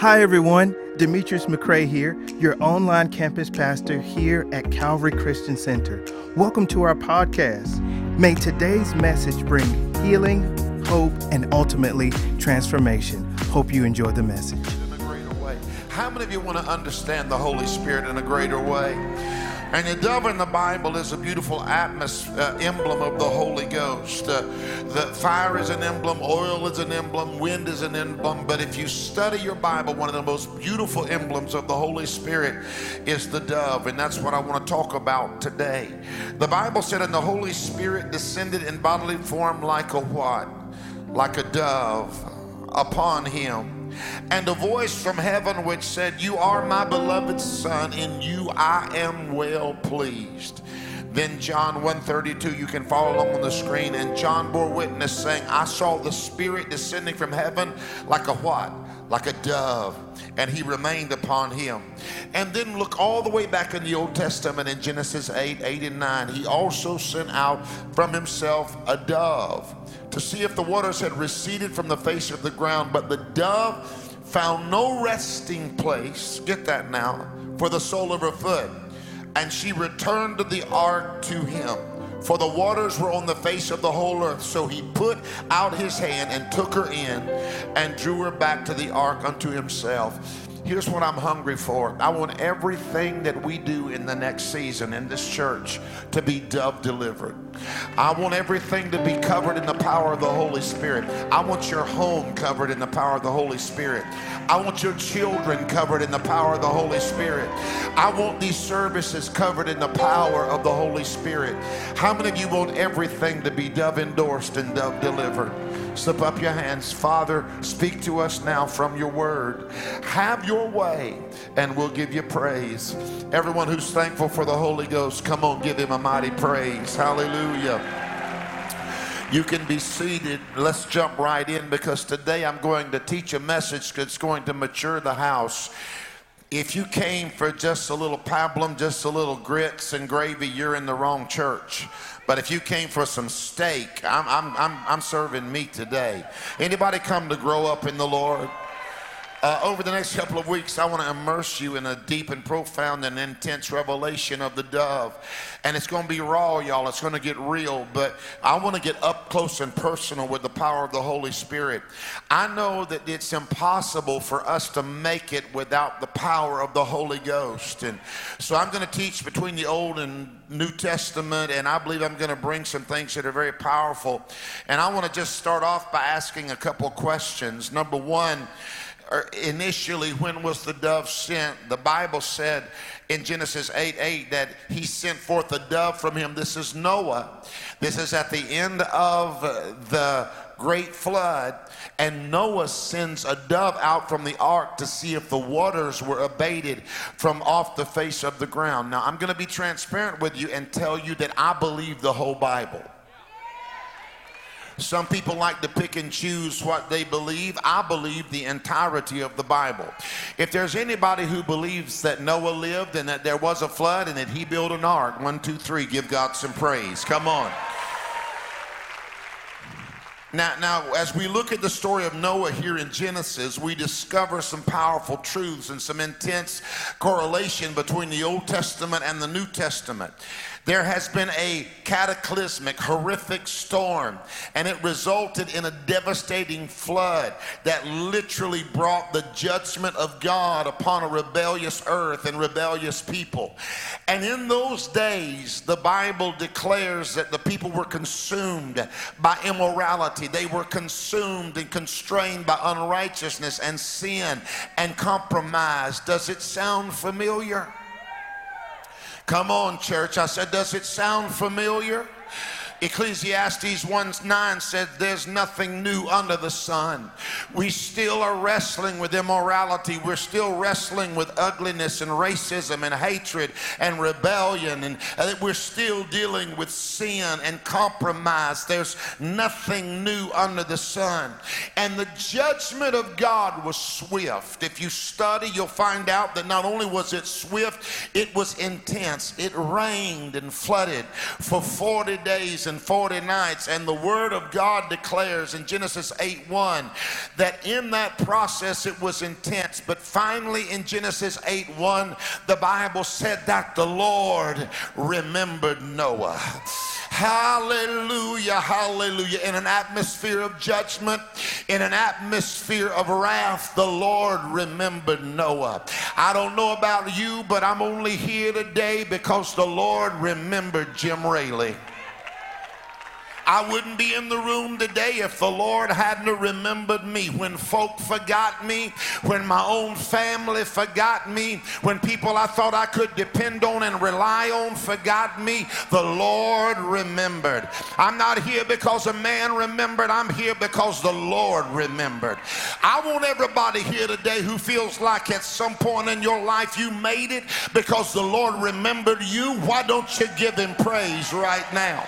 Hi, everyone. Demetrius McCrae here, your online campus pastor here at Calvary Christian Center. Welcome to our podcast. May today's message bring healing, hope, and ultimately transformation. Hope you enjoy the message. In a greater way. How many of you want to understand the Holy Spirit in a greater way? And the dove in the Bible is a beautiful uh, emblem of the Holy Ghost. Uh, the fire is an emblem, oil is an emblem, wind is an emblem. But if you study your Bible, one of the most beautiful emblems of the Holy Spirit is the dove. And that's what I want to talk about today. The Bible said, And the Holy Spirit descended in bodily form like a what? Like a dove upon him. And a voice from heaven which said, You are my beloved Son, in you I am well pleased. Then John 132, you can follow along on the screen. And John bore witness, saying, I saw the Spirit descending from heaven like a what? Like a dove. And he remained upon him. And then look all the way back in the Old Testament in Genesis 8, 8 and 9. He also sent out from himself a dove to see if the waters had receded from the face of the ground. But the dove found no resting place, get that now, for the sole of her foot. And she returned to the ark to him. For the waters were on the face of the whole earth. So he put out his hand and took her in and drew her back to the ark unto himself. Here's what I'm hungry for. I want everything that we do in the next season in this church to be dove delivered. I want everything to be covered in the power of the Holy Spirit. I want your home covered in the power of the Holy Spirit. I want your children covered in the power of the Holy Spirit. I want these services covered in the power of the Holy Spirit. How many of you want everything to be dove endorsed and dove delivered? Slip up your hands. Father, speak to us now from your word. Have your way, and we'll give you praise. Everyone who's thankful for the Holy Ghost, come on, give him a mighty praise. Hallelujah. You can be seated. Let's jump right in because today I'm going to teach a message that's going to mature the house. If you came for just a little pablum, just a little grits and gravy, you're in the wrong church. But if you came for some steak, I'm, I'm, I'm, I'm serving meat today. Anybody come to grow up in the Lord? Uh, over the next couple of weeks, I want to immerse you in a deep and profound and intense revelation of the dove. And it's going to be raw, y'all. It's going to get real, but I want to get up close and personal with the power of the Holy Spirit. I know that it's impossible for us to make it without the power of the Holy Ghost. And so I'm going to teach between the Old and New Testament, and I believe I'm going to bring some things that are very powerful. And I want to just start off by asking a couple questions. Number one, or initially, when was the dove sent? The Bible said in Genesis 8 8 that he sent forth a dove from him. This is Noah. This is at the end of the great flood. And Noah sends a dove out from the ark to see if the waters were abated from off the face of the ground. Now, I'm going to be transparent with you and tell you that I believe the whole Bible. Some people like to pick and choose what they believe. I believe the entirety of the Bible. If there's anybody who believes that Noah lived and that there was a flood and that he built an ark, one, two, three, give God some praise. Come on. Now, now, as we look at the story of Noah here in Genesis, we discover some powerful truths and some intense correlation between the Old Testament and the New Testament. There has been a cataclysmic, horrific storm, and it resulted in a devastating flood that literally brought the judgment of God upon a rebellious earth and rebellious people. And in those days, the Bible declares that the people were consumed by immorality, they were consumed and constrained by unrighteousness and sin and compromise. Does it sound familiar? Come on, church. I said, does it sound familiar? Ecclesiastes 1 9 said, There's nothing new under the sun. We still are wrestling with immorality. We're still wrestling with ugliness and racism and hatred and rebellion. And uh, we're still dealing with sin and compromise. There's nothing new under the sun. And the judgment of God was swift. If you study, you'll find out that not only was it swift, it was intense. It rained and flooded for 40 days and 40 nights. And the Word of God declares in Genesis 8 1 that in that process it was intense. But finally, in Genesis 8 1, the Bible said that the Lord remembered Noah. Hallelujah, hallelujah. In an atmosphere of judgment, in an atmosphere of wrath, the Lord remembered Noah. I don't know about you, but I'm only here today because the Lord remembered Jim Raley. I wouldn't be in the room today if the Lord hadn't remembered me. When folk forgot me, when my own family forgot me, when people I thought I could depend on and rely on forgot me, the Lord remembered. I'm not here because a man remembered, I'm here because the Lord remembered. I want everybody here today who feels like at some point in your life you made it because the Lord remembered you. Why don't you give him praise right now?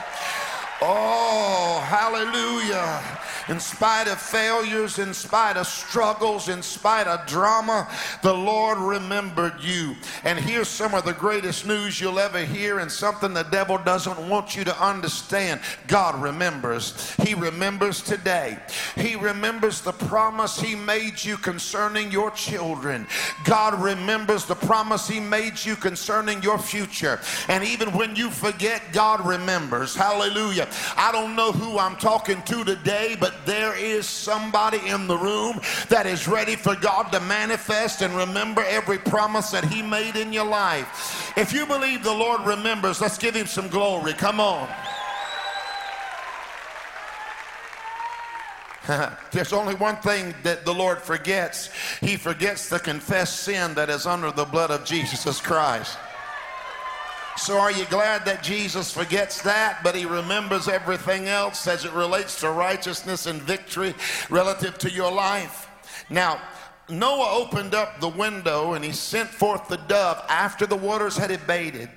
Oh, hallelujah. In spite of failures, in spite of struggles, in spite of drama, the Lord remembered you. And here's some of the greatest news you'll ever hear, and something the devil doesn't want you to understand. God remembers. He remembers today. He remembers the promise He made you concerning your children. God remembers the promise He made you concerning your future. And even when you forget, God remembers. Hallelujah. I don't know who I'm talking to today, but there is somebody in the room that is ready for God to manifest and remember every promise that He made in your life. If you believe the Lord remembers, let's give Him some glory. Come on. There's only one thing that the Lord forgets. He forgets the confessed sin that is under the blood of Jesus Christ. So, are you glad that Jesus forgets that, but he remembers everything else as it relates to righteousness and victory relative to your life? Now, Noah opened up the window and he sent forth the dove after the waters had abated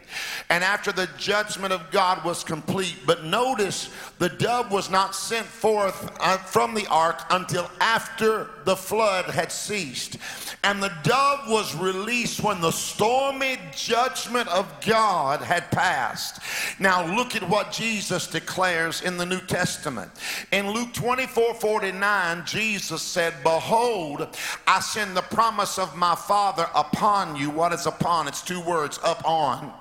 and after the judgment of God was complete. But notice the dove was not sent forth uh, from the ark until after the flood had ceased. And the dove was released when the stormy judgment of God had passed. Now, look at what Jesus declares in the New Testament. In Luke 24 49, Jesus said, Behold, I send the promise of my Father upon you. What is upon? It's two words, up on.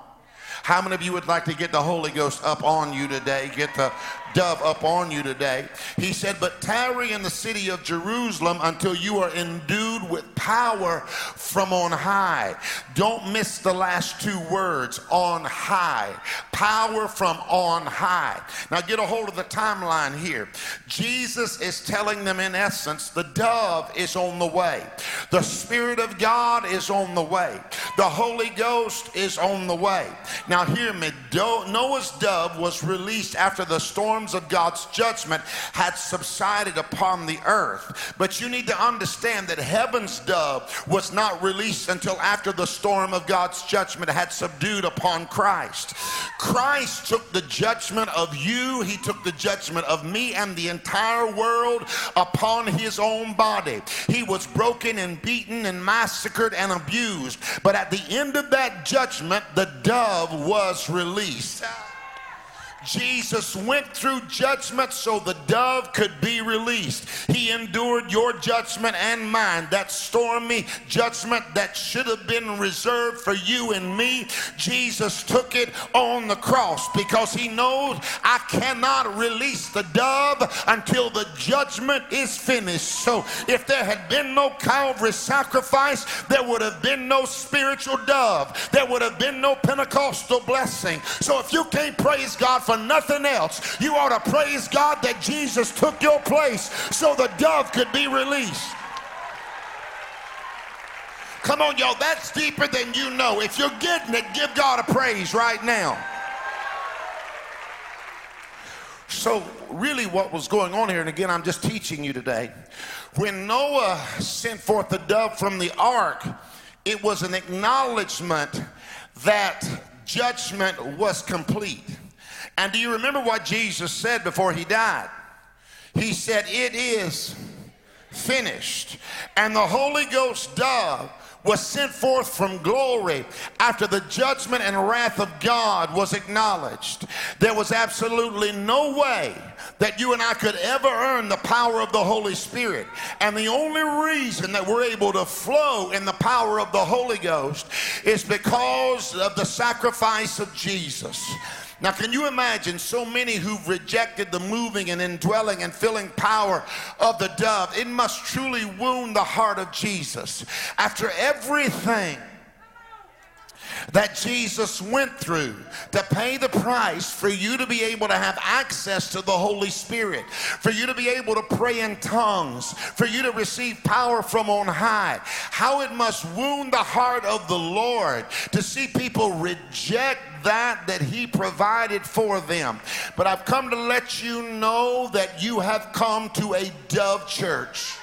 How many of you would like to get the Holy Ghost up on you today? Get the dove up on you today. He said, But tarry in the city of Jerusalem until you are endued with power from on high. Don't miss the last two words on high. Power from on high. Now get a hold of the timeline here. Jesus is telling them, in essence, the dove is on the way, the Spirit of God is on the way, the Holy Ghost is on the way. Now, hear me. Noah's dove was released after the storm storms of God's judgment had subsided upon the earth. But you need to understand that heaven's dove was not released until after the storm of God's judgment had subdued upon Christ. Christ took the judgment of you, he took the judgment of me and the entire world upon his own body. He was broken and beaten and massacred and abused. But at the end of that judgment, the dove was released. Jesus went through judgment so the dove could be released. He endured your judgment and mine, that stormy judgment that should have been reserved for you and me. Jesus took it on the cross because he knows I cannot release the dove until the judgment is finished. So if there had been no Calvary sacrifice, there would have been no spiritual dove, there would have been no Pentecostal blessing. So if you can't praise God for for nothing else, you ought to praise God that Jesus took your place so the dove could be released. Come on, y'all, that's deeper than you know. If you're getting it, give God a praise right now. So, really, what was going on here, and again, I'm just teaching you today. When Noah sent forth the dove from the ark, it was an acknowledgement that judgment was complete. And do you remember what Jesus said before he died? He said, It is finished. And the Holy Ghost dove was sent forth from glory after the judgment and wrath of God was acknowledged. There was absolutely no way that you and I could ever earn the power of the Holy Spirit. And the only reason that we're able to flow in the power of the Holy Ghost is because of the sacrifice of Jesus. Now, can you imagine so many who've rejected the moving and indwelling and filling power of the dove? It must truly wound the heart of Jesus. After everything that Jesus went through to pay the price for you to be able to have access to the Holy Spirit, for you to be able to pray in tongues, for you to receive power from on high. How it must wound the heart of the Lord to see people reject that that he provided for them. But I've come to let you know that you have come to a dove church.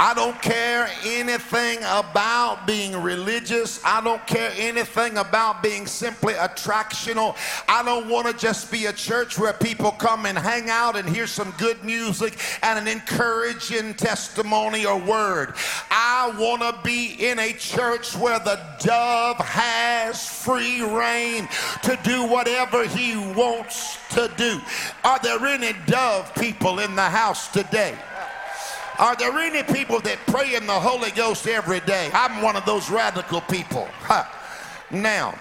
I don't care anything about being religious. I don't care anything about being simply attractional. I don't want to just be a church where people come and hang out and hear some good music and an encouraging testimony or word. I want to be in a church where the dove has free rein to do whatever he wants to do. Are there any dove people in the house today? Are there any people that pray in the Holy Ghost every day? I'm one of those radical people. Now,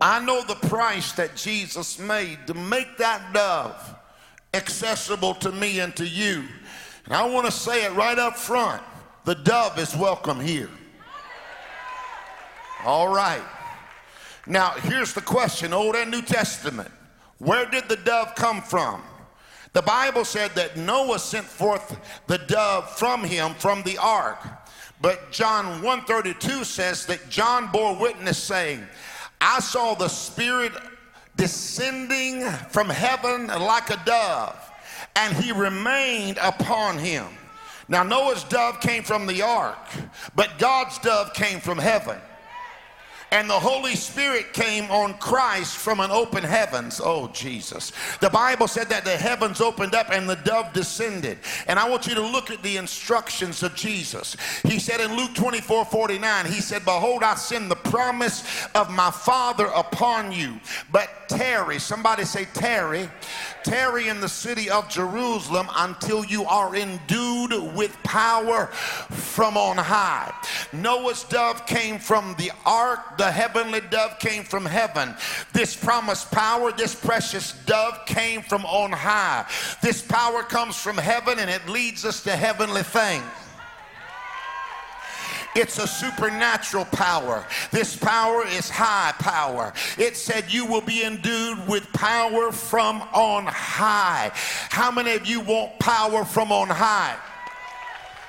I know the price that Jesus made to make that dove accessible to me and to you. And I want to say it right up front the dove is welcome here. All right. Now, here's the question Old and New Testament. Where did the dove come from? The Bible said that Noah sent forth the dove from him from the ark. But John 132 says that John bore witness saying, I saw the Spirit descending from heaven like a dove, and he remained upon him. Now, Noah's dove came from the ark, but God's dove came from heaven and the Holy Spirit came on Christ from an open heavens. Oh, Jesus. The Bible said that the heavens opened up and the dove descended. And I want you to look at the instructions of Jesus. He said in Luke 24 49, He said, Behold, I send the promise of my Father upon you. But tarry, somebody say, tarry, tarry in the city of Jerusalem until you are endued with power from on high. Noah's dove came from the ark, the heavenly dove came from heaven. This promised power, this precious dove came from on high. This power comes from heaven and it leads us to heavenly things. It's a supernatural power. This power is high power. It said you will be endued with power from on high. How many of you want power from on high?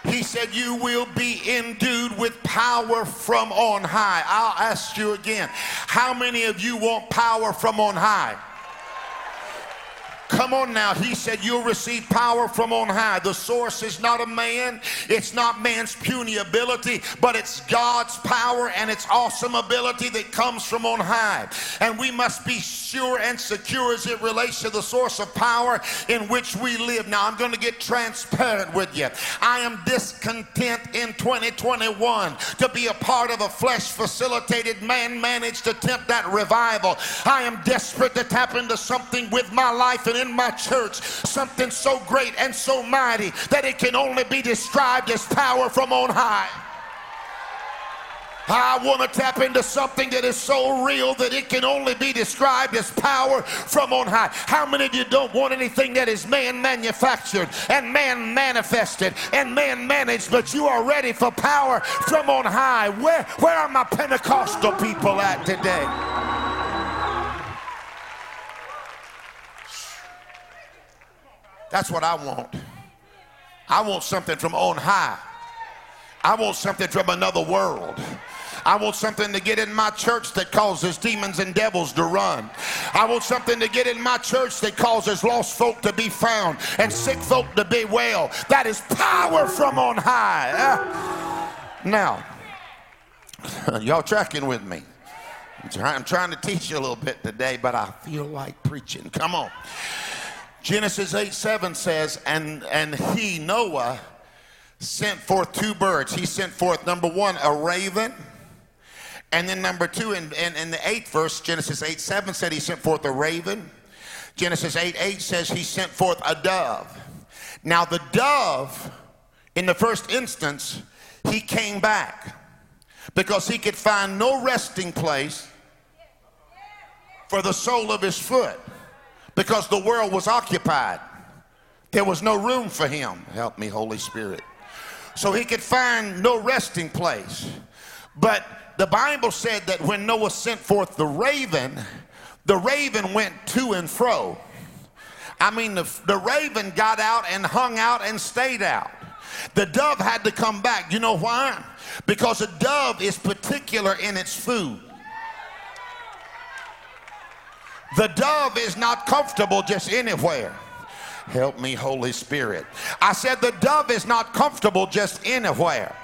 He said, You will be endued with power from on high. I'll ask you again. How many of you want power from on high? Come on now. He said, You'll receive power from on high. The source is not a man, it's not man's puny ability, but it's God's power and its awesome ability that comes from on high. And we must be sure and secure as it relates to the source of power in which we live. Now, I'm going to get transparent with you. I am discontent in 2021 to be a part of a flesh facilitated, man managed attempt at revival. I am desperate to tap into something with my life in my church something so great and so mighty that it can only be described as power from on high. I want to tap into something that is so real that it can only be described as power from on high. How many of you don't want anything that is man manufactured and man manifested and man managed, but you are ready for power from on high? Where, where are my Pentecostal people at today? That's what I want. I want something from on high. I want something from another world. I want something to get in my church that causes demons and devils to run. I want something to get in my church that causes lost folk to be found and sick folk to be well. That is power from on high. Uh, now, y'all tracking with me? I'm trying to teach you a little bit today, but I feel like preaching. Come on. Genesis 8 7 says, and, and he, Noah, sent forth two birds. He sent forth, number one, a raven. And then number two, in, in, in, the eighth verse, Genesis 8 7 said he sent forth a raven. Genesis 8 8 says he sent forth a dove. Now, the dove, in the first instance, he came back because he could find no resting place for the sole of his foot because the world was occupied. There was no room for him. Help me, Holy Spirit. So he could find no resting place. But the Bible said that when Noah sent forth the raven, the raven went to and fro. I mean, the, the raven got out and hung out and stayed out. The dove had to come back. You know why? Because a dove is particular in its food. The dove is not comfortable just anywhere. Help me, Holy Spirit. I said the dove is not comfortable just anywhere.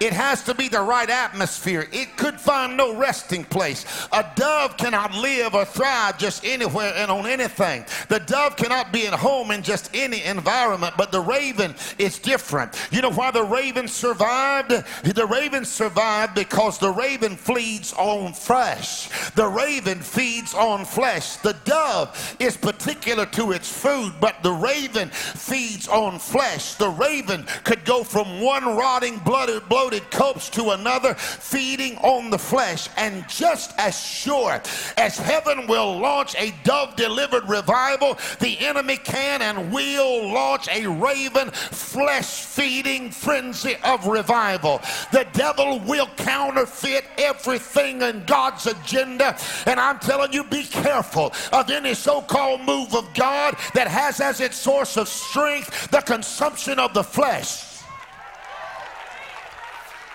It has to be the right atmosphere. It could find no resting place. A dove cannot live or thrive just anywhere and on anything. The dove cannot be at home in just any environment, but the raven is different. You know why the raven survived? The raven survived because the raven feeds on flesh. The raven feeds on flesh. The dove is particular to its food, but the raven raven feeds on flesh. The raven could go from one rotting, bloated, bloated corpse to another, feeding on the flesh. And just as sure as heaven will launch a dove delivered revival, the enemy can and will launch a raven flesh feeding frenzy of revival. The devil will counterfeit everything in God's agenda. And I'm telling you, be careful of any so called move of God that has as its source of strength the consumption of the flesh.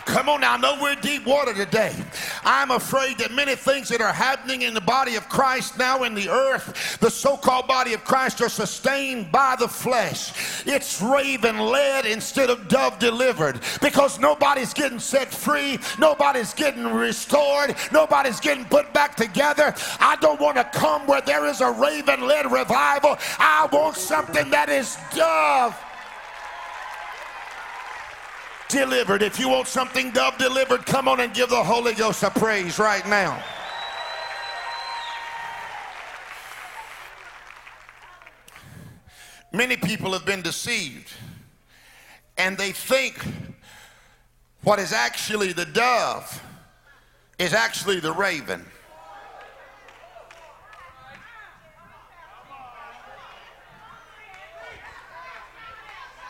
Come on now, I know we're deep water today. I'm afraid that many things that are happening in the body of Christ now in the earth, the so called body of Christ, are sustained by the flesh. It's raven led instead of dove delivered because nobody's getting set free, nobody's getting restored, nobody's getting put back together. I don't want to come where there is a raven led revival. I want something that is dove delivered. If you want something dove delivered, come on and give the Holy Ghost a praise right now. Many people have been deceived and they think what is actually the dove is actually the raven.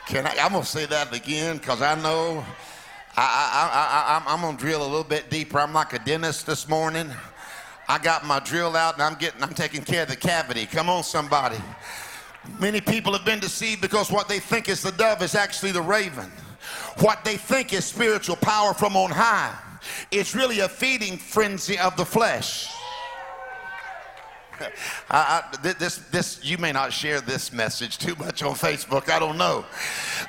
Can I? I'm gonna say that again because I know I, I, I, I'm gonna drill a little bit deeper. I'm like a dentist this morning. I got my drill out and I'm getting, I'm taking care of the cavity. Come on, somebody. Many people have been deceived because what they think is the dove is actually the raven. What they think is spiritual power from on high. It's really a feeding frenzy of the flesh. I, I, this, this, you may not share this message too much on Facebook. I don't know.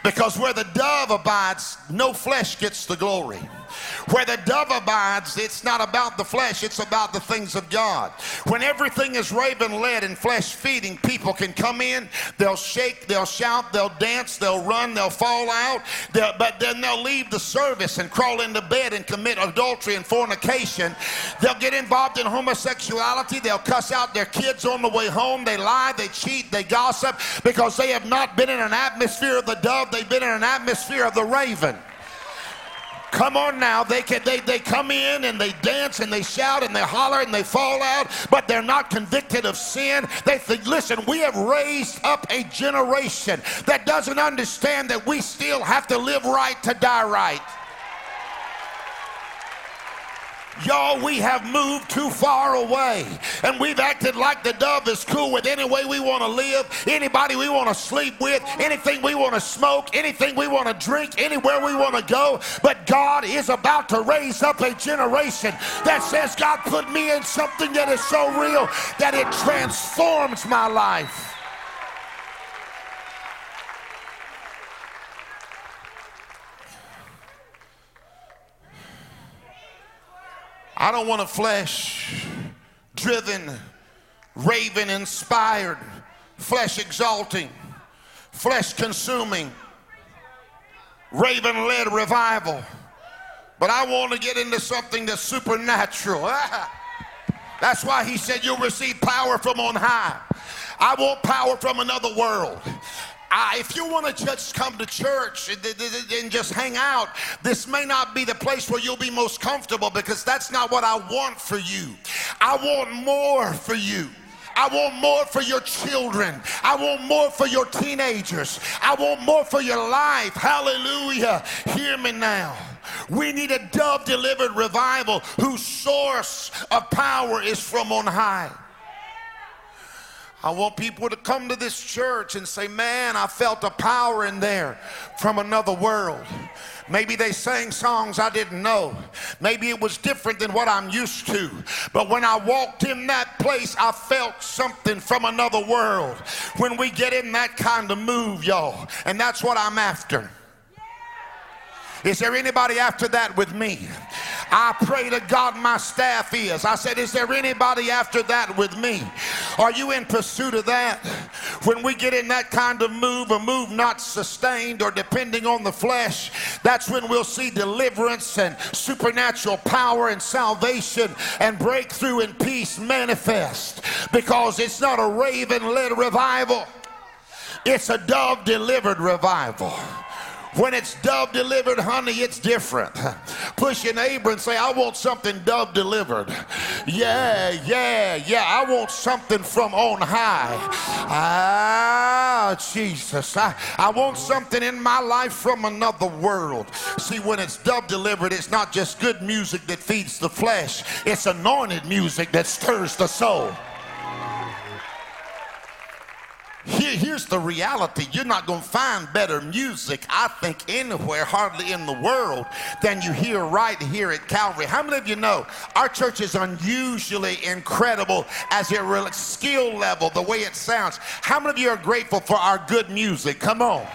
Because where the dove abides, no flesh gets the glory. Where the dove abides, it's not about the flesh, it's about the things of God. When everything is raven led and flesh feeding, people can come in, they'll shake, they'll shout, they'll dance, they'll run, they'll fall out, they'll, but then they'll leave the service and crawl into bed and commit adultery and fornication. They'll get involved in homosexuality, they'll cuss out their kids on the way home, they lie, they cheat, they gossip because they have not been in an atmosphere of the dove, they've been in an atmosphere of the raven. Come on now. They can they, they come in and they dance and they shout and they holler and they fall out, but they're not convicted of sin. They think, listen, we have raised up a generation that doesn't understand that we still have to live right to die right. Y'all, we have moved too far away and we've acted like the dove is cool with any way we want to live, anybody we want to sleep with, anything we want to smoke, anything we want to drink, anywhere we want to go. But God is about to raise up a generation that says, God put me in something that is so real that it transforms my life. I don't want a flesh driven, raven inspired, flesh exalting, flesh consuming, raven led revival. But I want to get into something that's supernatural. That's why he said you'll receive power from on high. I want power from another world. If you want to just come to church and just hang out, this may not be the place where you'll be most comfortable because that's not what I want for you. I want more for you. I want more for your children. I want more for your teenagers. I want more for your life. Hallelujah. Hear me now. We need a dove delivered revival whose source of power is from on high. I want people to come to this church and say, Man, I felt a power in there from another world. Maybe they sang songs I didn't know. Maybe it was different than what I'm used to. But when I walked in that place, I felt something from another world. When we get in that kind of move, y'all, and that's what I'm after. Is there anybody after that with me? I pray to God my staff is. I said, Is there anybody after that with me? Are you in pursuit of that? When we get in that kind of move, a move not sustained or depending on the flesh, that's when we'll see deliverance and supernatural power and salvation and breakthrough and peace manifest because it's not a raven led revival, it's a dove delivered revival. When it's dove delivered honey, it's different. Push your neighbor and say, I want something dove delivered. Yeah, yeah, yeah. I want something from on high. Ah, Jesus. I, I want something in my life from another world. See, when it's dove delivered, it's not just good music that feeds the flesh, it's anointed music that stirs the soul. Here, here's the reality you're not going to find better music, I think, anywhere, hardly in the world, than you hear right here at Calvary. How many of you know our church is unusually incredible as a skill level, the way it sounds? How many of you are grateful for our good music? Come on.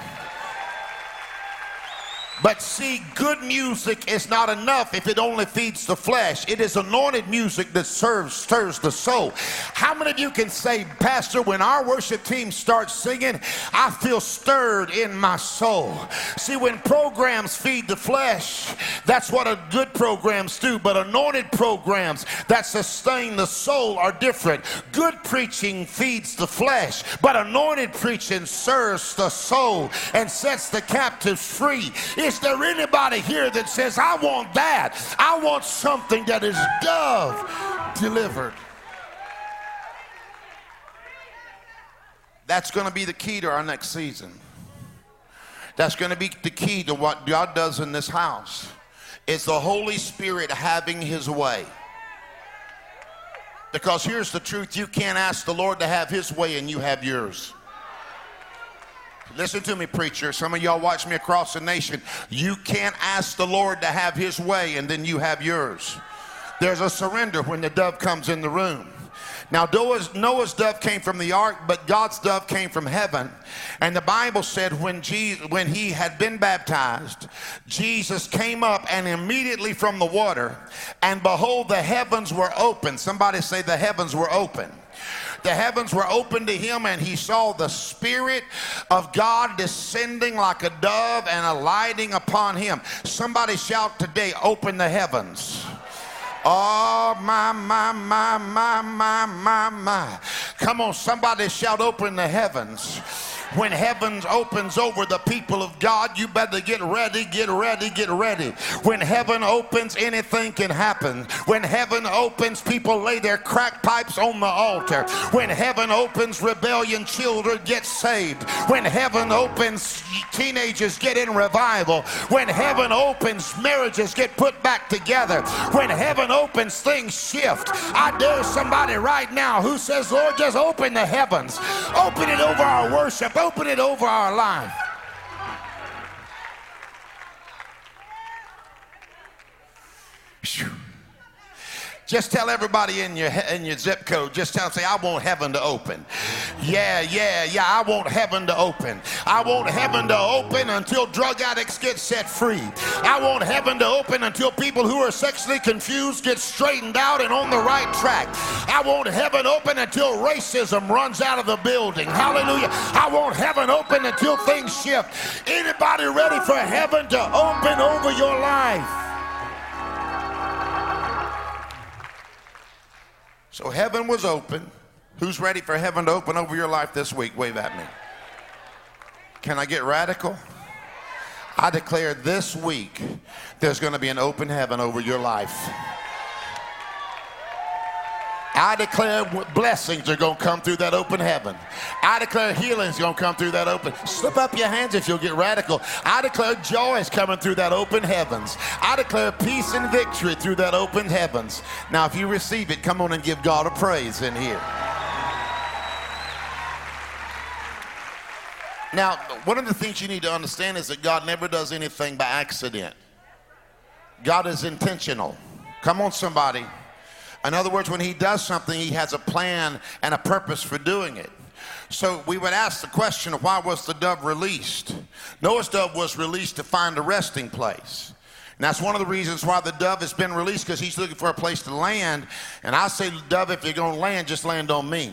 But see, good music is not enough if it only feeds the flesh. It is anointed music that serves, stirs the soul. How many of you can say, Pastor, when our worship team starts singing, I feel stirred in my soul? See, when programs feed the flesh, that's what good programs do. But anointed programs that sustain the soul are different. Good preaching feeds the flesh, but anointed preaching serves the soul and sets the captives free. Is there anybody here that says, I want that? I want something that is dove delivered. That's going to be the key to our next season. That's going to be the key to what God does in this house. It's the Holy Spirit having his way. Because here's the truth you can't ask the Lord to have his way and you have yours. Listen to me, preacher. Some of y'all watch me across the nation. You can't ask the Lord to have his way and then you have yours. There's a surrender when the dove comes in the room. Now, Noah's, Noah's, dove came from the ark, but God's dove came from heaven. And the Bible said when, Jesus, when he had been baptized, Jesus came up and immediately from the water, and behold, the heavens were open. Somebody say the heavens were open. The heavens were opened to him, and he saw the Spirit of God descending like a dove and alighting upon him. Somebody shout today, Open the heavens. Oh, my, my, my, my, my, my, my. Come on, somebody shout, Open the heavens. When heavens opens over the people of God, you better get ready, get ready, get ready. When heaven opens, anything can happen. When heaven opens, people lay their crack pipes on the altar. When heaven opens, rebellion children get saved. When heaven opens, teenagers get in revival. When heaven opens, marriages get put back together. When heaven opens, things shift. I dare somebody right now who says, Lord, just open the heavens. Open it over our worship open it over our life. Just tell everybody in your in your zip code. Just tell them, say, I want heaven to open. Yeah, yeah, yeah. I want heaven to open. I want heaven to open until drug addicts get set free. I want heaven to open until people who are sexually confused get straightened out and on the right track. I want heaven open until racism runs out of the building. Hallelujah. I want heaven open until things shift. Anybody ready for heaven to open over your life? So heaven was open. Who's ready for heaven to open over your life this week? Wave at me. Can I get radical? I declare this week there's going to be an open heaven over your life. I declare blessings are going to come through that open heaven. I declare healing's going to come through that open. Slip up your hands if you'll get radical. I declare joy is coming through that open heavens. I declare peace and victory through that open heavens. Now, if you receive it, come on and give God a praise in here. Now, one of the things you need to understand is that God never does anything by accident. God is intentional. Come on, somebody. In other words, when he does something, he has a plan and a purpose for doing it. So we would ask the question why was the dove released? Noah's dove was released to find a resting place. And that's one of the reasons why the dove has been released because he's looking for a place to land. And I say, dove, if you're going to land, just land on me.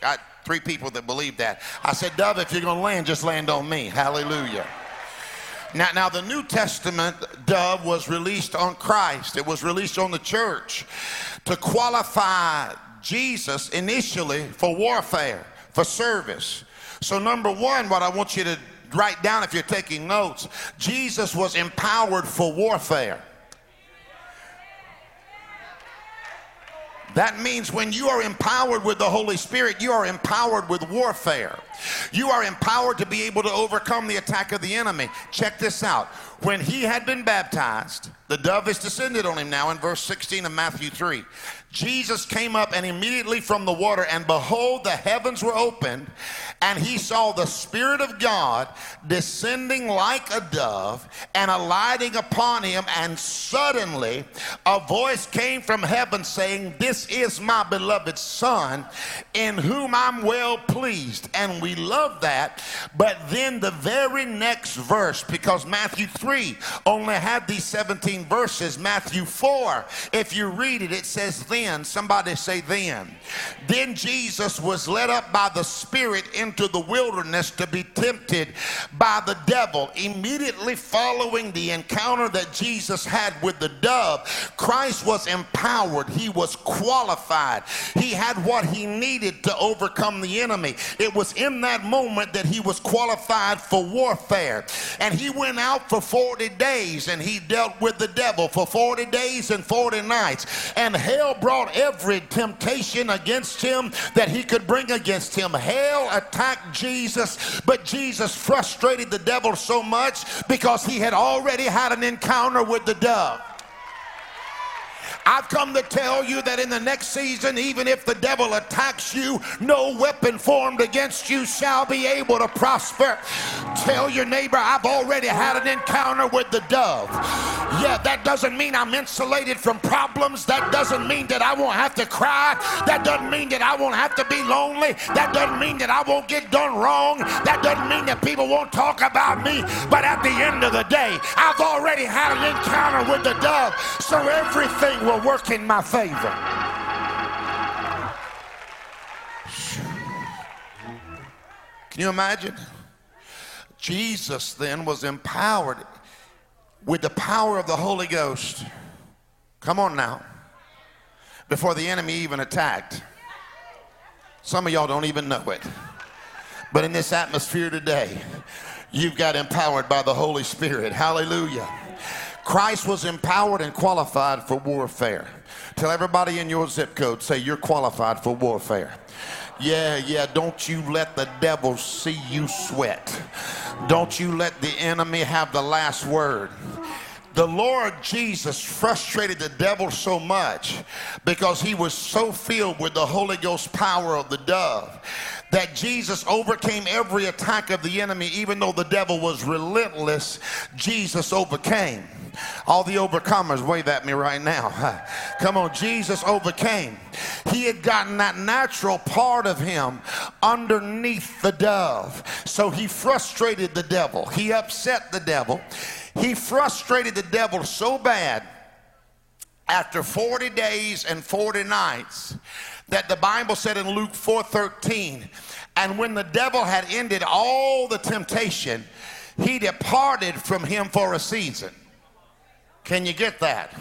Got three people that believe that. I said, dove, if you're going to land, just land on me. Hallelujah. Now, now, the New Testament dove was released on Christ. It was released on the church to qualify Jesus initially for warfare, for service. So, number one, what I want you to write down if you're taking notes Jesus was empowered for warfare. That means when you are empowered with the Holy Spirit, you are empowered with warfare. You are empowered to be able to overcome the attack of the enemy. Check this out. When he had been baptized, the dove is descended on him now in verse 16 of Matthew 3. Jesus came up and immediately from the water, and behold, the heavens were opened, and he saw the Spirit of God descending like a dove and alighting upon him. And suddenly a voice came from heaven saying, This is my beloved Son, in whom I'm well pleased. And we love that. But then the very next verse, because Matthew 3 only had these 17 verses, Matthew 4, if you read it, it says, Then, somebody say, Then. Then Jesus was led up by the Spirit into the wilderness to be tempted by the devil. Immediately following the encounter that Jesus had with the dove, Christ was empowered. He was qualified. He had what he needed to overcome the enemy. It was in that moment that he was qualified for warfare. And he went out for 40 days and he dealt with the devil for 40 days and 40 nights. And hell brought every temptation against him that he could bring against him. Hell attacked Jesus, but Jesus frustrated the devil so much because he had already had an encounter with the dove. I've come to tell you that in the next season, even if the devil attacks you, no weapon formed against you shall be able to prosper. Tell your neighbor, I've already had an encounter with the dove. Yeah, that doesn't mean I'm insulated from problems. That doesn't mean that I won't have to cry. That doesn't mean that I won't have to be lonely. That doesn't mean that I won't get done wrong. That doesn't mean that people won't talk about me. But at the end of the day, I've already had an encounter with the dove. So everything will work in my favor. Can you imagine? Jesus then was empowered with the power of the Holy Ghost. Come on now. Before the enemy even attacked. Some of y'all don't even know it. But in this atmosphere today, you've got empowered by the Holy Spirit. Hallelujah. Christ was empowered and qualified for warfare. Tell everybody in your zip code, say you're qualified for warfare. Yeah, yeah, don't you let the devil see you sweat. Don't you let the enemy have the last word the Lord Jesus frustrated the devil so much because he was so filled with the Holy Ghost power of the dove that Jesus overcame every attack of the enemy, even though the devil was relentless, Jesus overcame. All the overcomers, wave at me right now. Come on, Jesus overcame. He had gotten that natural part of him underneath the dove. So he frustrated the devil, he upset the devil. He frustrated the devil so bad after 40 days and 40 nights that the Bible said in Luke 4:13, and when the devil had ended all the temptation, he departed from him for a season. Can you get that?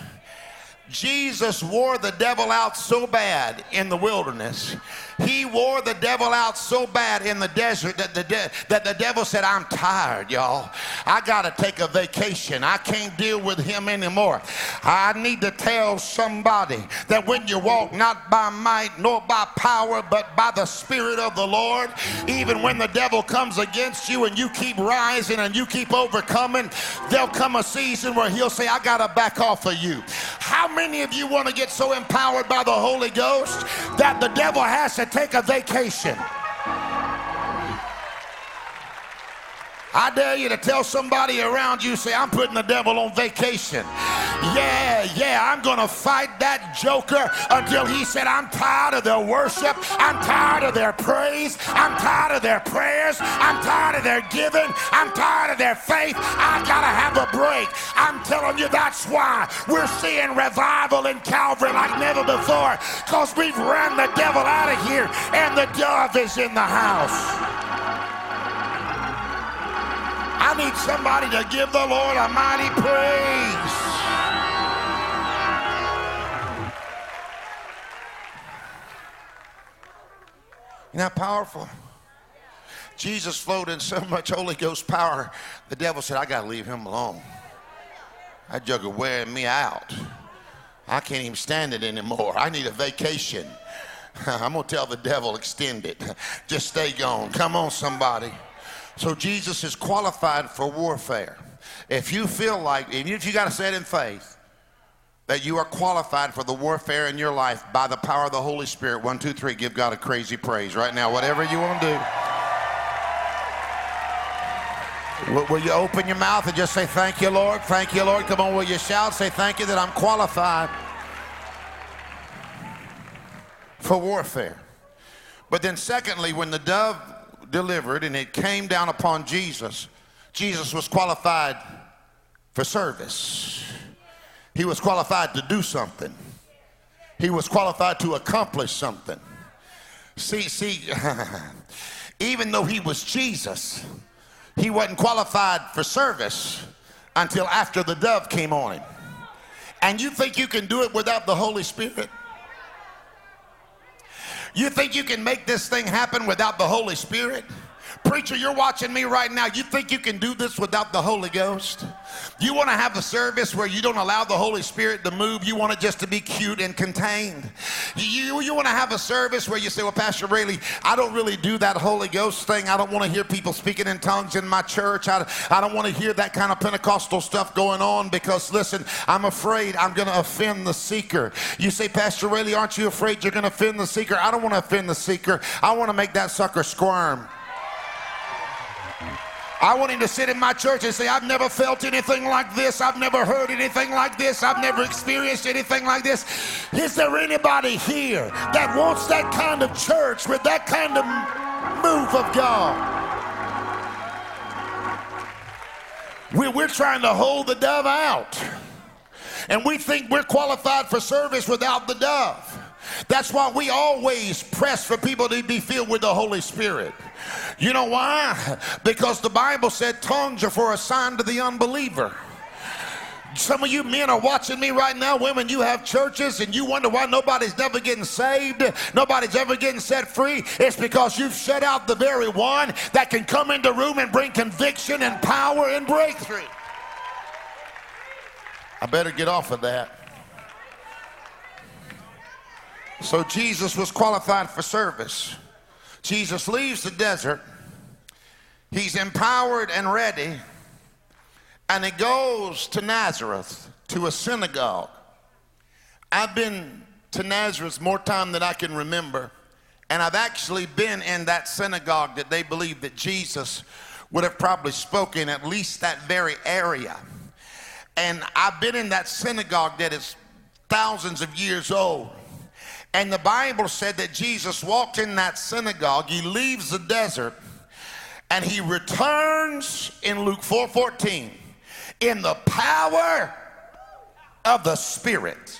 Jesus wore the devil out so bad in the wilderness. He wore the devil out so bad in the desert that the, de- that the devil said, I'm tired, y'all. I got to take a vacation. I can't deal with him anymore. I need to tell somebody that when you walk not by might nor by power, but by the Spirit of the Lord, even when the devil comes against you and you keep rising and you keep overcoming, there'll come a season where he'll say, I got to back off of you. How many of you want to get so empowered by the Holy Ghost that the devil has to take a vacation? I dare you to tell somebody around you, say, I'm putting the devil on vacation. Yeah, yeah, I'm going to fight that joker until he said, I'm tired of their worship. I'm tired of their praise. I'm tired of their prayers. I'm tired of their giving. I'm tired of their faith. I got to have a break. I'm telling you, that's why we're seeing revival in Calvary like never before because we've ran the devil out of here and the dove is in the house. Need somebody to give the Lord a mighty praise. Isn't that powerful? Jesus flowed in so much Holy Ghost power, the devil said, I got to leave him alone. That jug is wearing me out. I can't even stand it anymore. I need a vacation. I'm going to tell the devil, extend it. Just stay gone. Come on, somebody. So Jesus is qualified for warfare. If you feel like, even if you got to say it in faith, that you are qualified for the warfare in your life by the power of the Holy Spirit. One, two, three, give God a crazy praise right now, whatever you want to do. Will, will you open your mouth and just say, Thank you, Lord? Thank you, Lord. Come on, will you shout? Say, Thank you that I'm qualified for warfare. But then, secondly, when the dove delivered and it came down upon Jesus, Jesus was qualified for service. He was qualified to do something. He was qualified to accomplish something. See, see, even though he was Jesus, he wasn't qualified for service until after the dove came on him. And you think you can do it without the Holy Spirit? You think you can make this thing happen without the Holy Spirit? Preacher, you're watching me right now. You think you can do this without the Holy Ghost? You want to have a service where you don't allow the Holy Spirit to move. You want it just to be cute and contained. You, you want to have a service where you say, Well, Pastor Rayleigh, I don't really do that Holy Ghost thing. I don't want to hear people speaking in tongues in my church. I, I don't want to hear that kind of Pentecostal stuff going on because, listen, I'm afraid I'm going to offend the seeker. You say, Pastor Rayleigh, aren't you afraid you're going to offend the seeker? I don't want to offend the seeker. I want to make that sucker squirm. I want him to sit in my church and say, I've never felt anything like this. I've never heard anything like this. I've never experienced anything like this. Is there anybody here that wants that kind of church with that kind of move of God? We're, trying to hold the dove out. And we think we're qualified for service without the dove. That's why we always press for people to be filled with the Holy Spirit. You know why? Because the Bible said tongues are for a sign to the unbeliever. Some of you men are watching me right now. Women, you have churches and you wonder why nobody's never getting saved, nobody's ever getting set free. It's because you've shut out the very one that can come into room and bring conviction and power and breakthrough. I better get off of that. So Jesus was qualified for service. Jesus leaves the desert. He's empowered and ready. And he goes to Nazareth, to a synagogue. I've been to Nazareth more time than I can remember. And I've actually been in that synagogue that they believe that Jesus would have probably spoken at least that very area. And I've been in that synagogue that is thousands of years old. And the Bible said that Jesus walked in that synagogue. He leaves the desert and he returns in Luke 4:14 in the power of the Spirit.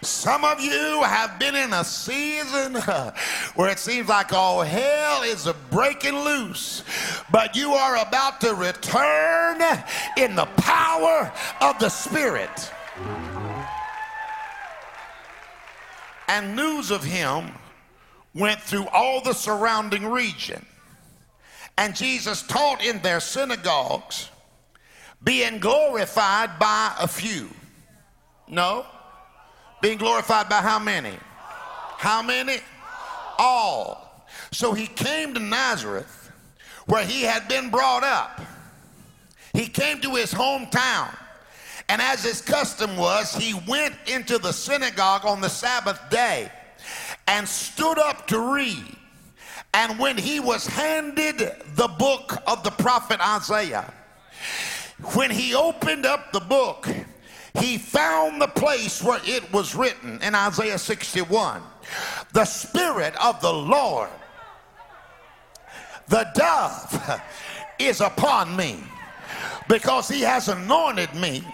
Some of you have been in a season where it seems like all hell is breaking loose, but you are about to return in the power of the Spirit. And news of him went through all the surrounding region. And Jesus taught in their synagogues, being glorified by a few. No? Being glorified by how many? How many? All. So he came to Nazareth where he had been brought up. He came to his hometown. And as his custom was, he went into the synagogue on the Sabbath day and stood up to read. And when he was handed the book of the prophet Isaiah, when he opened up the book, he found the place where it was written in Isaiah 61 The Spirit of the Lord, the dove, is upon me because he has anointed me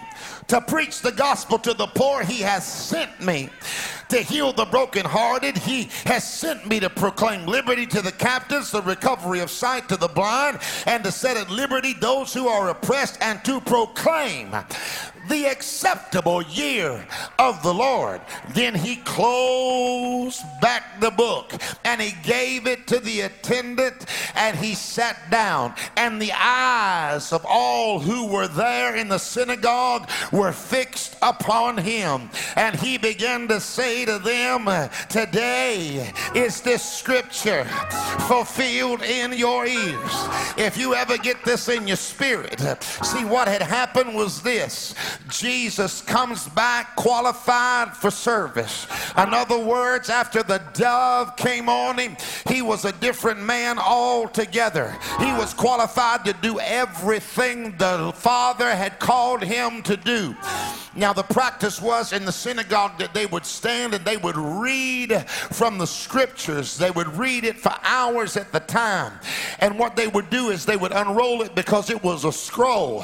to preach the gospel to the poor. He has sent me to heal the brokenhearted. He has sent me to proclaim liberty to the captives, the recovery of sight to the blind, and to set at liberty those who are oppressed, and to proclaim the acceptable year of the Lord. Then he closed back the book and he gave it to the attendant and he sat down. And the eyes of all who were there in the synagogue were fixed upon him. And he began to say to them, Today is this scripture fulfilled in your ears. If you ever get this in your spirit, see what had happened was this Jesus comes back qualified for service. In other words, after the dove came on him, he was a different man altogether. He was qualified to do everything the Father had called him to do. Now, the practice was in the synagogue that they would stand and they would read from the scriptures. They would read it for hours at the time. And what they would do is they would unroll it because it was a scroll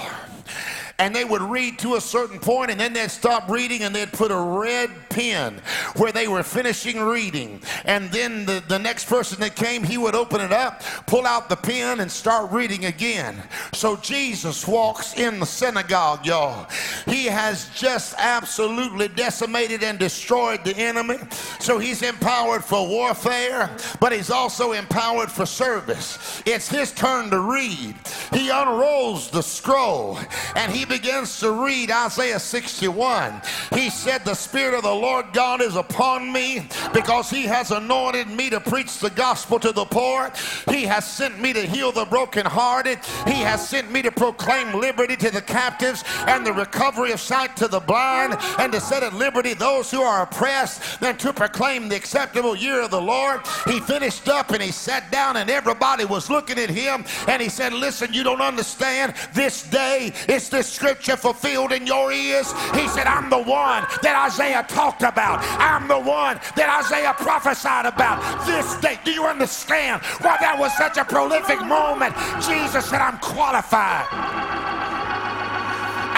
and they would read to a certain point and then they'd stop reading and they'd put a red pen where they were finishing reading. And then the, the next person that came, he would open it up, pull out the pen, and start reading again. So Jesus walks in the synagogue, y'all. He has just absolutely decimated and destroyed the enemy. So he's empowered for warfare, but he's also empowered for service. It's his turn to read. He unrolls the scroll and he begins to read Isaiah 61, he said, The Spirit of the Lord God is upon me because he has anointed me to preach the gospel to the poor. He has sent me to heal the brokenhearted. He has sent me to proclaim liberty to the captives and the recovery of sight to the blind and to set at liberty those who are oppressed and to proclaim the acceptable year of the Lord. He finished up and he sat down and everybody was looking at him and he said, Listen, you don't understand. This day is this scripture fulfilled in your ears? He said, I'm the one that Isaiah talked about. I'm the one that Isaiah prophesied about. This day, do you understand why that was such a prolific moment? Jesus said, I'm qualified.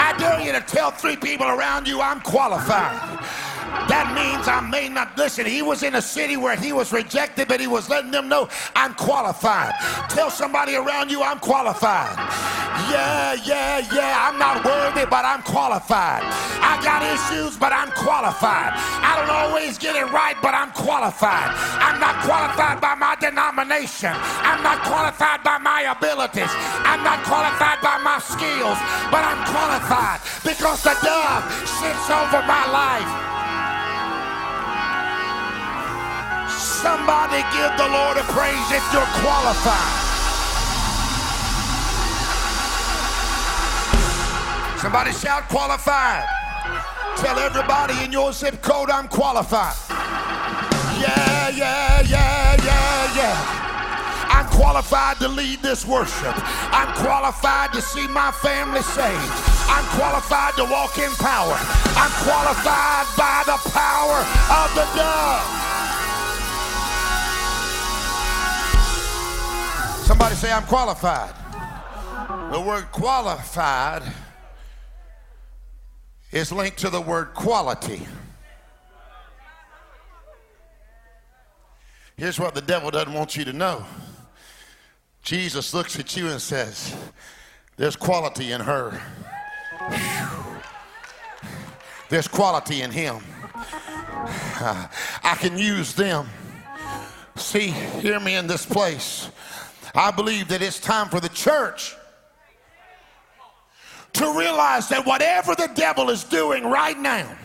I dare you to tell three people around you, I'm qualified. That means I may not listen. He was in a city where he was rejected, but he was letting them know I'm qualified. Tell somebody around you I'm qualified. Yeah, yeah, yeah. I'm not worthy, but I'm qualified. I got issues, but I'm qualified. I don't always get it right, but I'm qualified. I'm not qualified by my denomination. I'm not qualified by my abilities. I'm not qualified by my skills, but I'm qualified because the dove sits over my life. Somebody give the Lord a praise if you're qualified. Somebody shout qualified. Tell everybody in your zip code I'm qualified. Yeah, yeah, yeah, yeah, yeah. I'm qualified to lead this worship. I'm qualified to see my family saved. I'm qualified to walk in power. I'm qualified by the power of the dove. Somebody say, I'm qualified. The word qualified is linked to the word quality. Here's what the devil doesn't want you to know Jesus looks at you and says, There's quality in her, there's quality in him. I can use them. See, hear me in this place. I believe that it's time for the church to realize that whatever the devil is doing right now,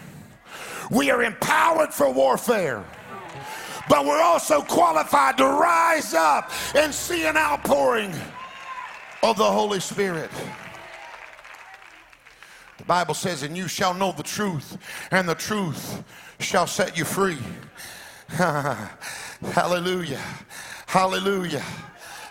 we are empowered for warfare. But we're also qualified to rise up and see an outpouring of the Holy Spirit. The Bible says, And you shall know the truth, and the truth shall set you free. Hallelujah. Hallelujah.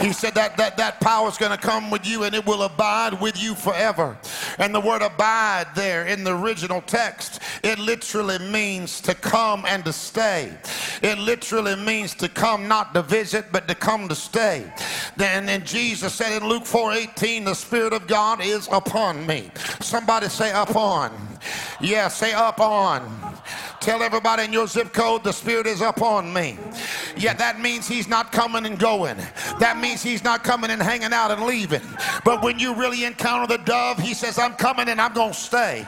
He said that that, that power is going to come with you and it will abide with you forever. And the word abide there in the original text, it literally means to come and to stay. It literally means to come not to visit, but to come to stay. Then and Jesus said in Luke 4:18, the Spirit of God is upon me. Somebody say upon. Yeah, say up on. Tell everybody in your zip code the Spirit is up on me. Yeah, that means He's not coming and going. That means He's not coming and hanging out and leaving. But when you really encounter the dove, He says, I'm coming and I'm going to stay.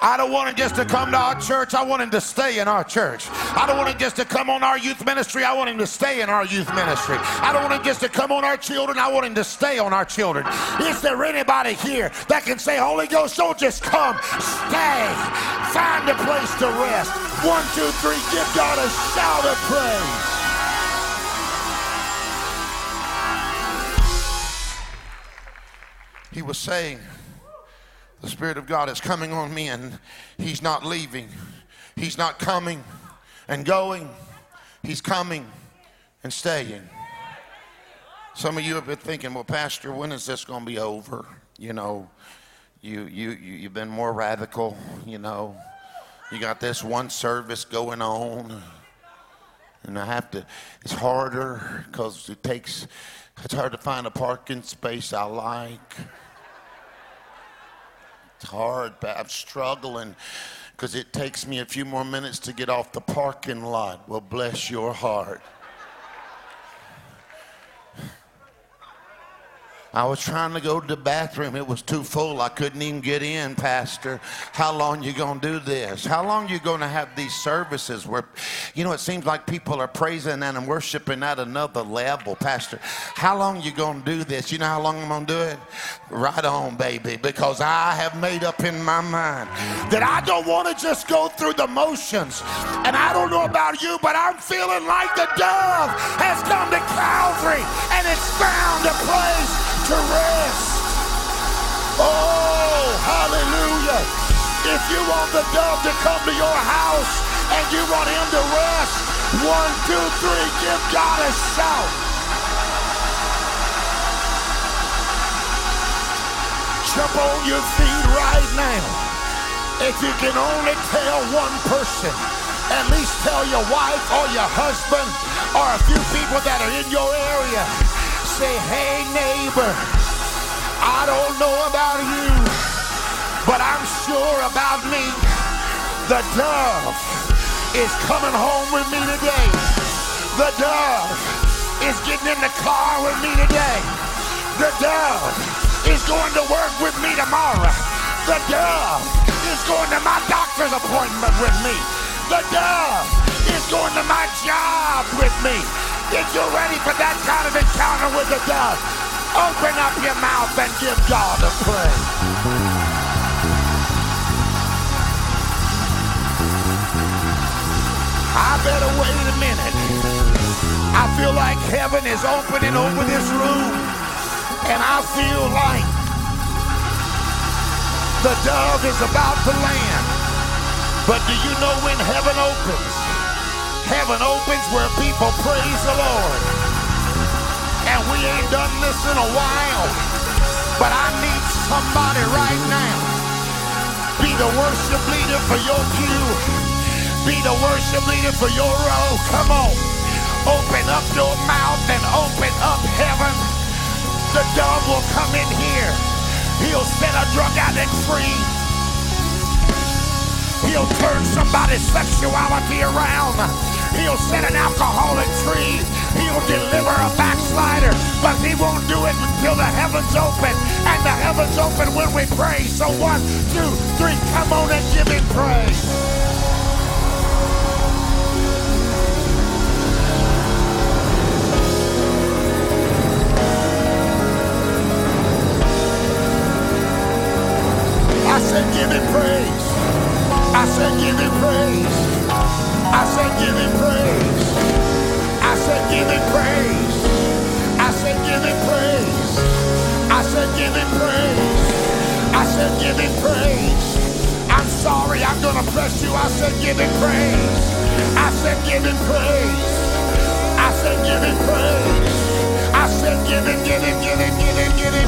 I don't want him just to come to our church. I want him to stay in our church. I don't want him just to come on our youth ministry. I want him to stay in our youth ministry. I don't want him just to come on our children. I want him to stay on our children. Is there anybody here that can say, Holy Ghost, don't just come, stay. Find a place to rest. One, two, three, give God a shout of praise. He was saying, the Spirit of God is coming on me and He's not leaving. He's not coming and going. He's coming and staying. Some of you have been thinking, well, Pastor, when is this going to be over? You know, you, you, you, you've been more radical, you know. You got this one service going on. And I have to, it's harder because it takes, it's hard to find a parking space I like. It's hard, but I'm struggling because it takes me a few more minutes to get off the parking lot. Well, bless your heart. I was trying to go to the bathroom. It was too full. I couldn't even get in, Pastor. How long you going to do this? How long you going to have these services where, you know, it seems like people are praising and worshiping at another level, Pastor. How long you going to do this? You know how long I'm going to do it? Right on, baby, because I have made up in my mind that I don't want to just go through the motions. And I don't know about you, but I'm feeling like the dove has come to Calvary and it's found a place to rest. Oh, hallelujah. If you want the dove to come to your house and you want him to rest, one, two, three, give God a shout. Jump on your feet right now. If you can only tell one person, at least tell your wife or your husband or a few people that are in your area say, hey, neighbor, I don't know about you, but I'm sure about me. The dove is coming home with me today. The dove is getting in the car with me today. The dove is going to work with me tomorrow. The dove is going to my doctor's appointment with me. The dove is going to my job with me. If you're ready for that kind of encounter with the dove, open up your mouth and give God a praise. I better wait a minute. I feel like heaven is opening over this room, and I feel like the dove is about to land. But do you know when heaven opens? Heaven opens where people praise the Lord. And we ain't done this in a while. But I need somebody right now. Be the worship leader for your pew. Be the worship leader for your row. Come on. Open up your mouth and open up heaven. The dove will come in here. He'll set a drug addict free. He'll turn somebody's sexuality around. He'll set an alcoholic free. He'll deliver a backslider. But he won't do it until the heavens open. And the heavens open when we pray. So one, two, three, come on and give him praise. I said, give him praise. I said, give him praise. I said, give him praise. I said, give him praise. I said, give him praise. I said, give him praise. I said, give him praise. I'm sorry, I'm gonna press you. I said, give him praise. I said, give him praise. I said, give him praise. I said, give him, give him, give him, give him, give him,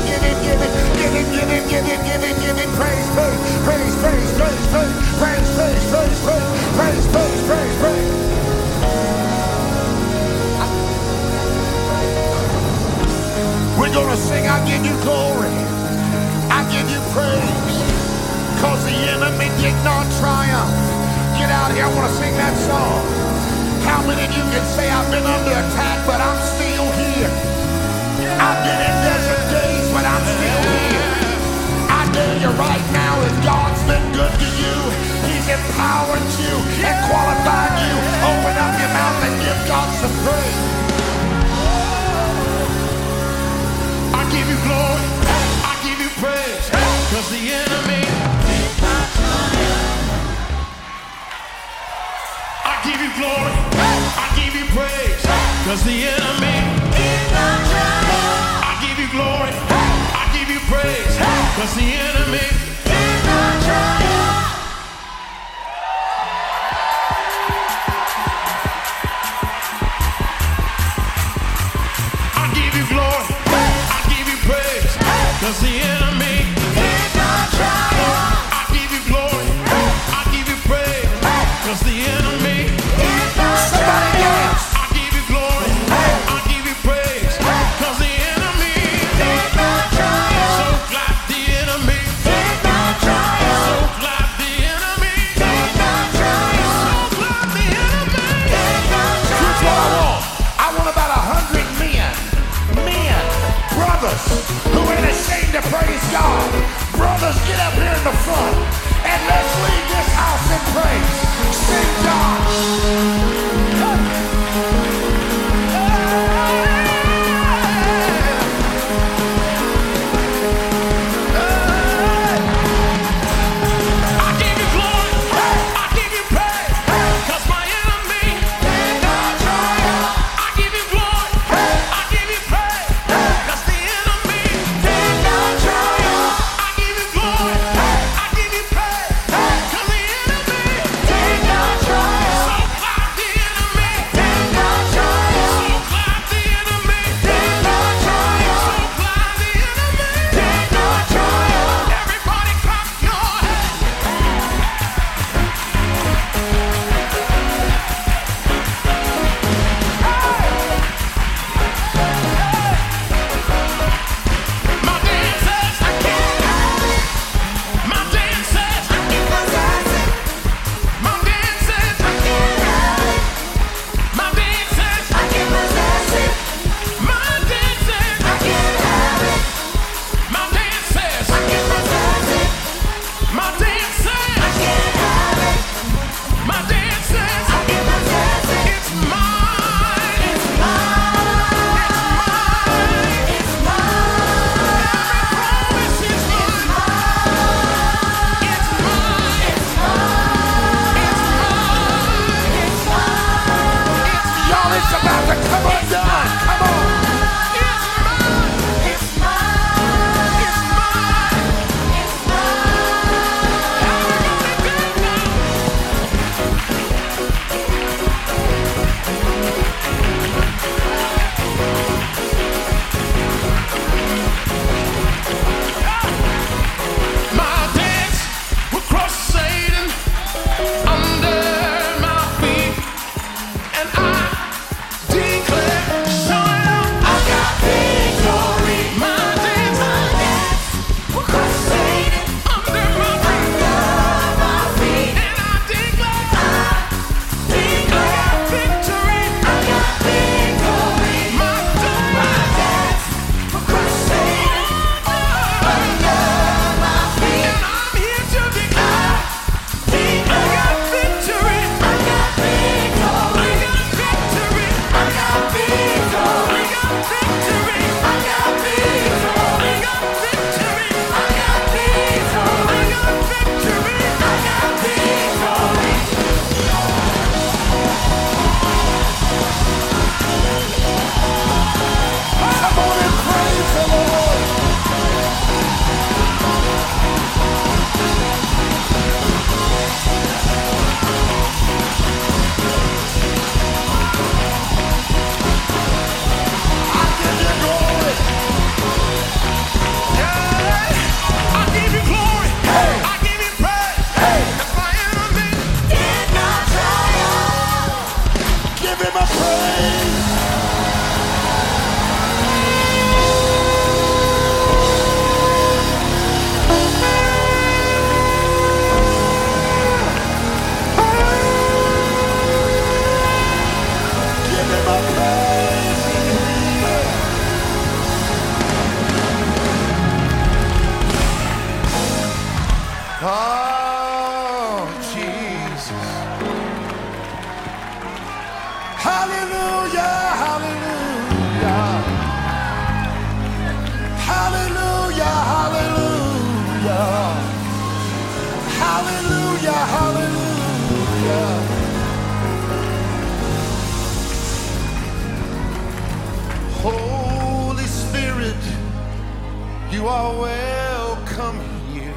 are welcome here.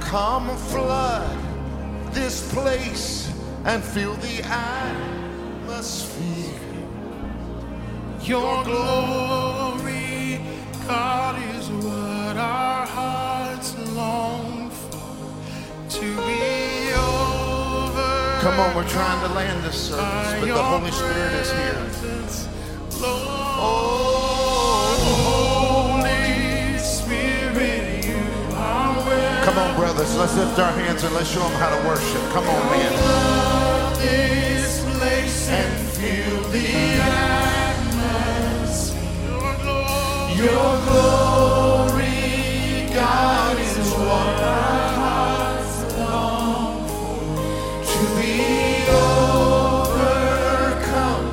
Come flood this place and fill the atmosphere. Your glory, God, is what our hearts long for. To be over. Come on, we're trying to land this service, but the Holy Spirit is here. Oh, Come on, brothers, let's lift our hands and let's show them how to worship. Come on, man. this place and feel the atmosphere. Your glory, your glory, God is what our hearts long for. To be overcome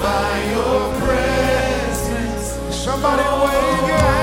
by your presence. Somebody wave your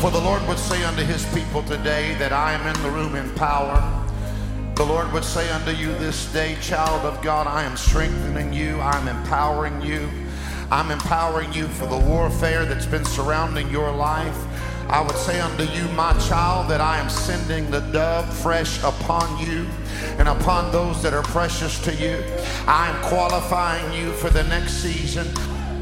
For the Lord would say unto his people today that I am in the room in power. The Lord would say unto you this day, child of God, I am strengthening you, I'm empowering you. I'm empowering you for the warfare that's been surrounding your life. I would say unto you, my child, that I am sending the dove fresh upon you and upon those that are precious to you. I am qualifying you for the next season.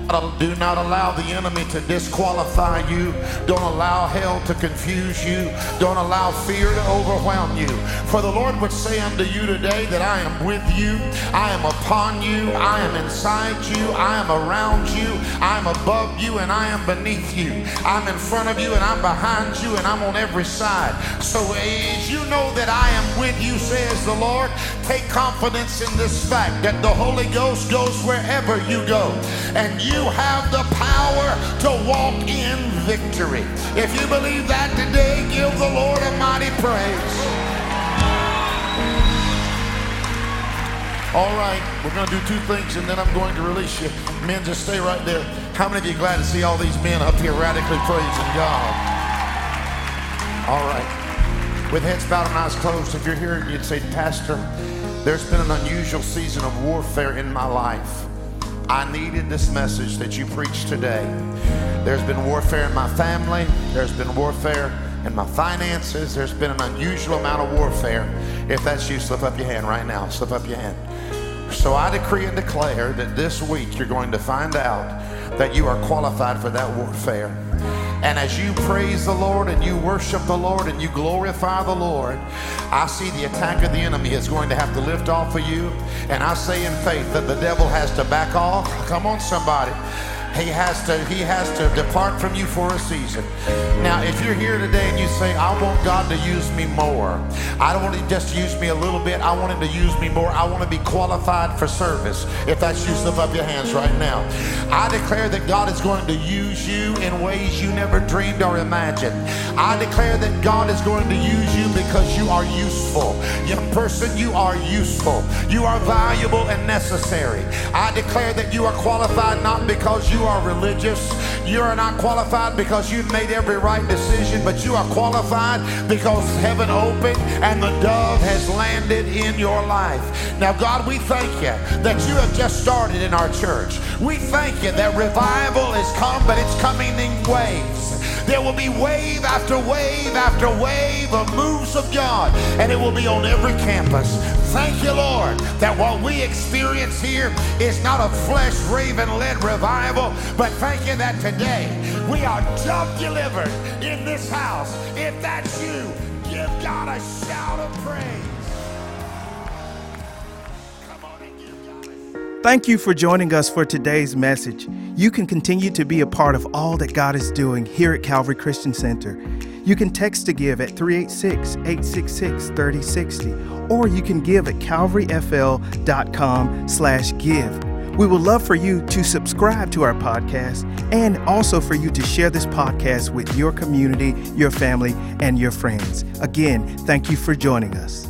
Uh, do not allow the enemy to disqualify you. Don't allow hell to confuse you. Don't allow fear to overwhelm you. For the Lord would say unto you today that I am with you. I am upon you. I am inside you. I am around you. I am above you and I am beneath you. I'm in front of you and I'm behind you and I'm on every side. So as you know that I am with you, says the Lord, take confidence in this fact that the Holy Ghost goes wherever you go. And you have the power to walk in victory. If you believe that today, give the Lord a mighty praise. All right, we're going to do two things and then I'm going to release you. Men, just stay right there. How many of you glad to see all these men up here radically praising God? All right. With heads bowed and eyes closed, if you're here you'd say, Pastor, there's been an unusual season of warfare in my life. I needed this message that you preached today. There's been warfare in my family, there's been warfare in my finances, there's been an unusual amount of warfare. If that's you, slip up your hand right now. Slip up your hand. So I decree and declare that this week you're going to find out that you are qualified for that warfare. And as you praise the Lord and you worship the Lord and you glorify the Lord, I see the attack of the enemy is going to have to lift off of you. And I say in faith that the devil has to back off. Come on, somebody. He has to he has to depart from you for a season. Now, if you're here today and you say, I want God to use me more. I don't want to just use me a little bit. I want him to use me more. I want to be qualified for service. If that's you, slip up your hands right now. I declare that God is going to use you in ways you never dreamed or imagined. I declare that God is going to use you because you are useful. Young person, you are useful. You are valuable and necessary. I declare that you are qualified not because you are religious. You are not qualified because you've made every right decision, but you are qualified because heaven opened and the dove has landed in your life. Now, God, we thank you that you have just started in our church. We thank you that revival has come, but it's coming in waves. There will be wave after wave after wave of moves of God, and it will be on every campus. Thank you, Lord, that what we experience here is not a flesh raven led revival, but thank you that today we are dove delivered in this house. If that's you, give God a shout of praise. Thank you for joining us for today's message. You can continue to be a part of all that God is doing here at Calvary Christian Center. You can text to give at 386 866 3060, or you can give at calvaryfl.com slash give. We would love for you to subscribe to our podcast and also for you to share this podcast with your community, your family, and your friends. Again, thank you for joining us.